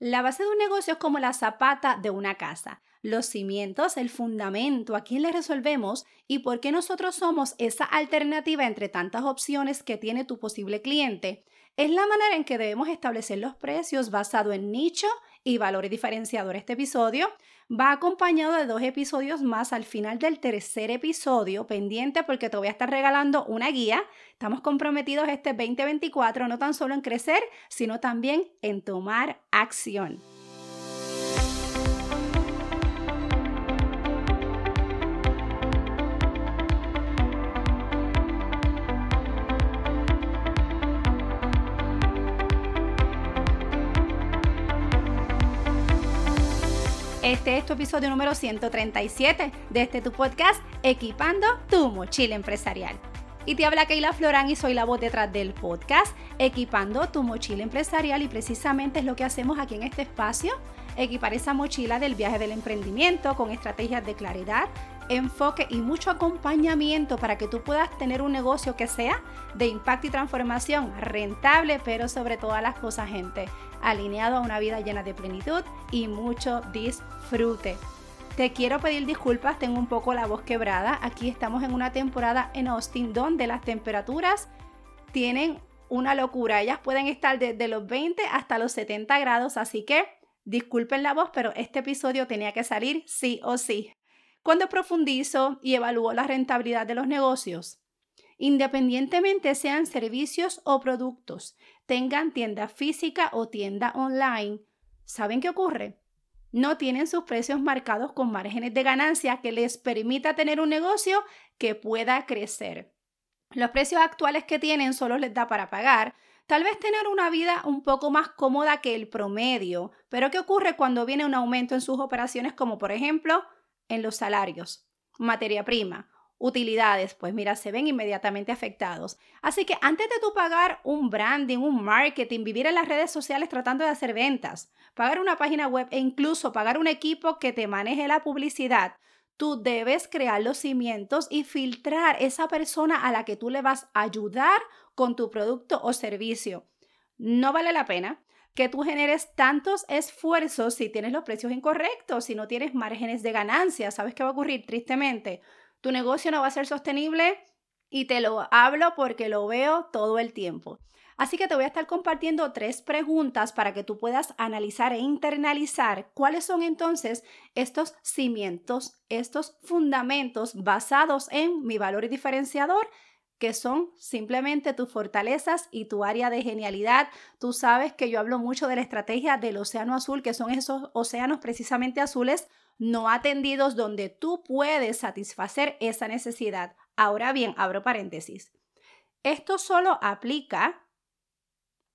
La base de un negocio es como la zapata de una casa. Los cimientos, el fundamento, a quién le resolvemos y por qué nosotros somos esa alternativa entre tantas opciones que tiene tu posible cliente. Es la manera en que debemos establecer los precios basado en nicho y valores diferenciadores. Este episodio va acompañado de dos episodios más al final del tercer episodio, pendiente porque te voy a estar regalando una guía. Estamos comprometidos este 2024 no tan solo en crecer, sino también en tomar acción. Este es tu episodio número 137 de este tu podcast, Equipando tu mochila empresarial. Y te habla Keila Florán y soy la voz detrás del podcast, Equipando tu mochila empresarial y precisamente es lo que hacemos aquí en este espacio, equipar esa mochila del viaje del emprendimiento con estrategias de claridad, enfoque y mucho acompañamiento para que tú puedas tener un negocio que sea de impacto y transformación, rentable, pero sobre todas las cosas, gente, alineado a una vida llena de plenitud y mucho disfrute. Te quiero pedir disculpas, tengo un poco la voz quebrada. Aquí estamos en una temporada en Austin donde las temperaturas tienen una locura. Ellas pueden estar desde los 20 hasta los 70 grados, así que disculpen la voz, pero este episodio tenía que salir sí o sí. Cuando profundizo y evalúo la rentabilidad de los negocios, independientemente sean servicios o productos, tengan tienda física o tienda online, ¿saben qué ocurre? No tienen sus precios marcados con márgenes de ganancia que les permita tener un negocio que pueda crecer. Los precios actuales que tienen solo les da para pagar, tal vez tener una vida un poco más cómoda que el promedio, pero ¿qué ocurre cuando viene un aumento en sus operaciones como por ejemplo en los salarios, materia prima utilidades, pues mira, se ven inmediatamente afectados. Así que antes de tú pagar un branding, un marketing, vivir en las redes sociales tratando de hacer ventas, pagar una página web e incluso pagar un equipo que te maneje la publicidad, tú debes crear los cimientos y filtrar esa persona a la que tú le vas a ayudar con tu producto o servicio. No vale la pena que tú generes tantos esfuerzos si tienes los precios incorrectos, si no tienes márgenes de ganancia. ¿Sabes qué va a ocurrir? Tristemente, tu negocio no va a ser sostenible y te lo hablo porque lo veo todo el tiempo. Así que te voy a estar compartiendo tres preguntas para que tú puedas analizar e internalizar cuáles son entonces estos cimientos, estos fundamentos basados en mi valor diferenciador que son simplemente tus fortalezas y tu área de genialidad. Tú sabes que yo hablo mucho de la estrategia del océano azul, que son esos océanos precisamente azules no atendidos donde tú puedes satisfacer esa necesidad. Ahora bien, abro paréntesis. Esto solo aplica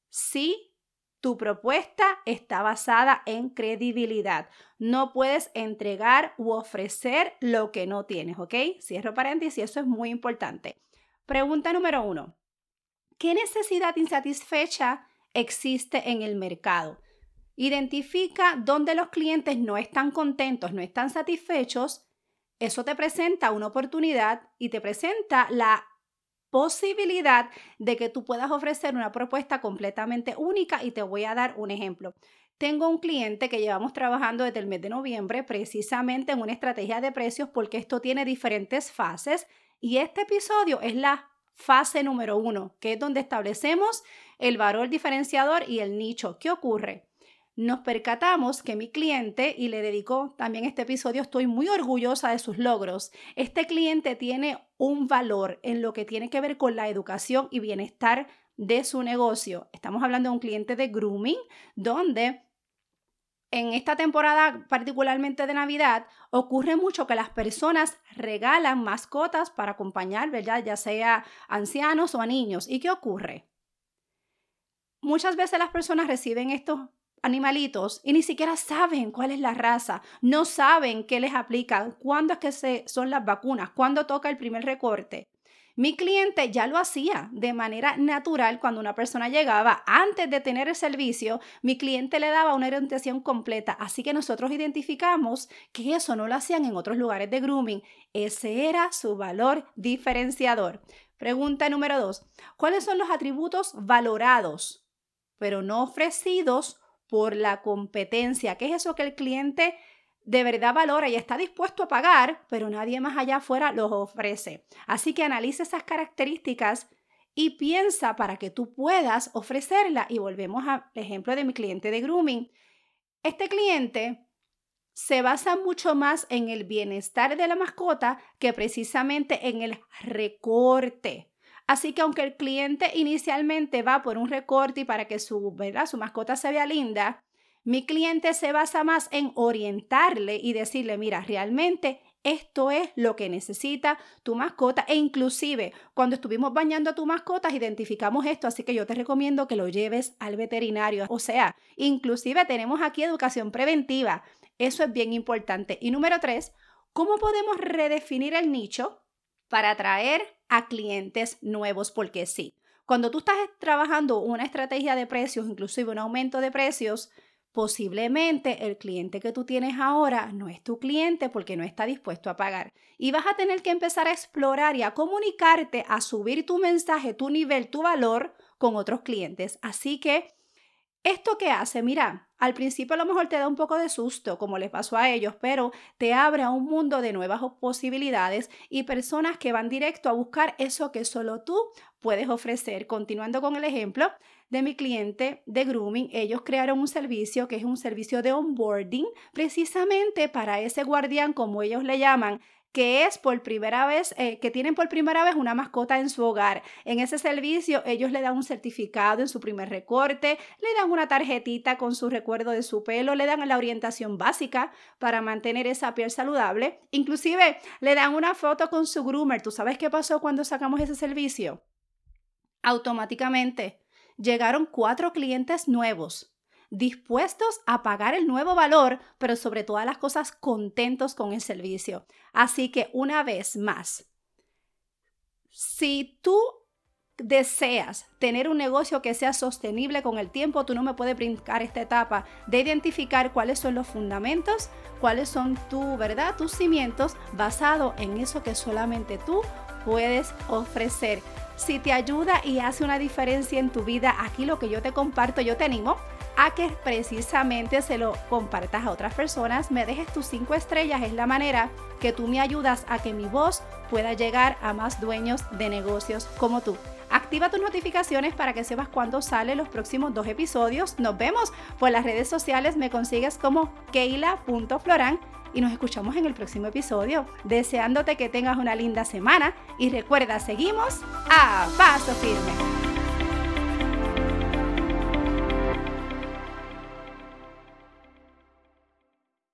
si tu propuesta está basada en credibilidad. No puedes entregar u ofrecer lo que no tienes, ¿ok? Cierro paréntesis, eso es muy importante. Pregunta número uno. ¿Qué necesidad insatisfecha existe en el mercado? Identifica dónde los clientes no están contentos, no están satisfechos. Eso te presenta una oportunidad y te presenta la posibilidad de que tú puedas ofrecer una propuesta completamente única y te voy a dar un ejemplo. Tengo un cliente que llevamos trabajando desde el mes de noviembre precisamente en una estrategia de precios porque esto tiene diferentes fases y este episodio es la fase número uno, que es donde establecemos el valor diferenciador y el nicho. ¿Qué ocurre? nos percatamos que mi cliente, y le dedico también este episodio, estoy muy orgullosa de sus logros, este cliente tiene un valor en lo que tiene que ver con la educación y bienestar de su negocio. Estamos hablando de un cliente de grooming, donde en esta temporada, particularmente de Navidad, ocurre mucho que las personas regalan mascotas para acompañar, ¿verdad? Ya sea ancianos o a niños. ¿Y qué ocurre? Muchas veces las personas reciben estos animalitos y ni siquiera saben cuál es la raza, no saben qué les aplica, cuándo es que se, son las vacunas, cuándo toca el primer recorte. Mi cliente ya lo hacía de manera natural cuando una persona llegaba antes de tener el servicio, mi cliente le daba una orientación completa, así que nosotros identificamos que eso no lo hacían en otros lugares de grooming, ese era su valor diferenciador. Pregunta número dos, ¿cuáles son los atributos valorados pero no ofrecidos por la competencia, que es eso que el cliente de verdad valora y está dispuesto a pagar, pero nadie más allá afuera los ofrece. Así que analiza esas características y piensa para que tú puedas ofrecerla. Y volvemos al ejemplo de mi cliente de grooming. Este cliente se basa mucho más en el bienestar de la mascota que precisamente en el recorte. Así que aunque el cliente inicialmente va por un recorte y para que su, su mascota se vea linda, mi cliente se basa más en orientarle y decirle, mira, realmente esto es lo que necesita tu mascota e inclusive cuando estuvimos bañando a tu mascota identificamos esto, así que yo te recomiendo que lo lleves al veterinario. O sea, inclusive tenemos aquí educación preventiva. Eso es bien importante. Y número tres, ¿cómo podemos redefinir el nicho para atraer a clientes nuevos? Porque sí, cuando tú estás trabajando una estrategia de precios, inclusive un aumento de precios, posiblemente el cliente que tú tienes ahora no es tu cliente porque no está dispuesto a pagar. Y vas a tener que empezar a explorar y a comunicarte, a subir tu mensaje, tu nivel, tu valor con otros clientes. Así que ¿Esto qué hace? Mira, al principio a lo mejor te da un poco de susto, como les pasó a ellos, pero te abre a un mundo de nuevas posibilidades y personas que van directo a buscar eso que solo tú puedes ofrecer. Continuando con el ejemplo de mi cliente de grooming, ellos crearon un servicio que es un servicio de onboarding precisamente para ese guardián, como ellos le llaman, que es por primera vez, eh, que tienen por primera vez una mascota en su hogar. En ese servicio ellos le dan un certificado en su primer recorte, le dan una tarjetita con su recuerdo de su pelo, le dan la orientación básica para mantener esa piel saludable, inclusive le dan una foto con su groomer. ¿Tú sabes qué pasó cuando sacamos ese servicio? Automáticamente llegaron cuatro clientes nuevos dispuestos a pagar el nuevo valor, pero sobre todas las cosas contentos con el servicio. Así que una vez más, si tú deseas tener un negocio que sea sostenible con el tiempo, tú no me puedes brincar esta etapa de identificar cuáles son los fundamentos, cuáles son tu, ¿verdad? Tus cimientos basado en eso que solamente tú puedes ofrecer. Si te ayuda y hace una diferencia en tu vida, aquí lo que yo te comparto, yo te animo a que precisamente se lo compartas a otras personas, me dejes tus cinco estrellas, es la manera que tú me ayudas a que mi voz pueda llegar a más dueños de negocios como tú. Activa tus notificaciones para que sepas cuándo salen los próximos dos episodios. Nos vemos por las redes sociales, me consigues como keila.floran y nos escuchamos en el próximo episodio. Deseándote que tengas una linda semana y recuerda, seguimos a paso firme.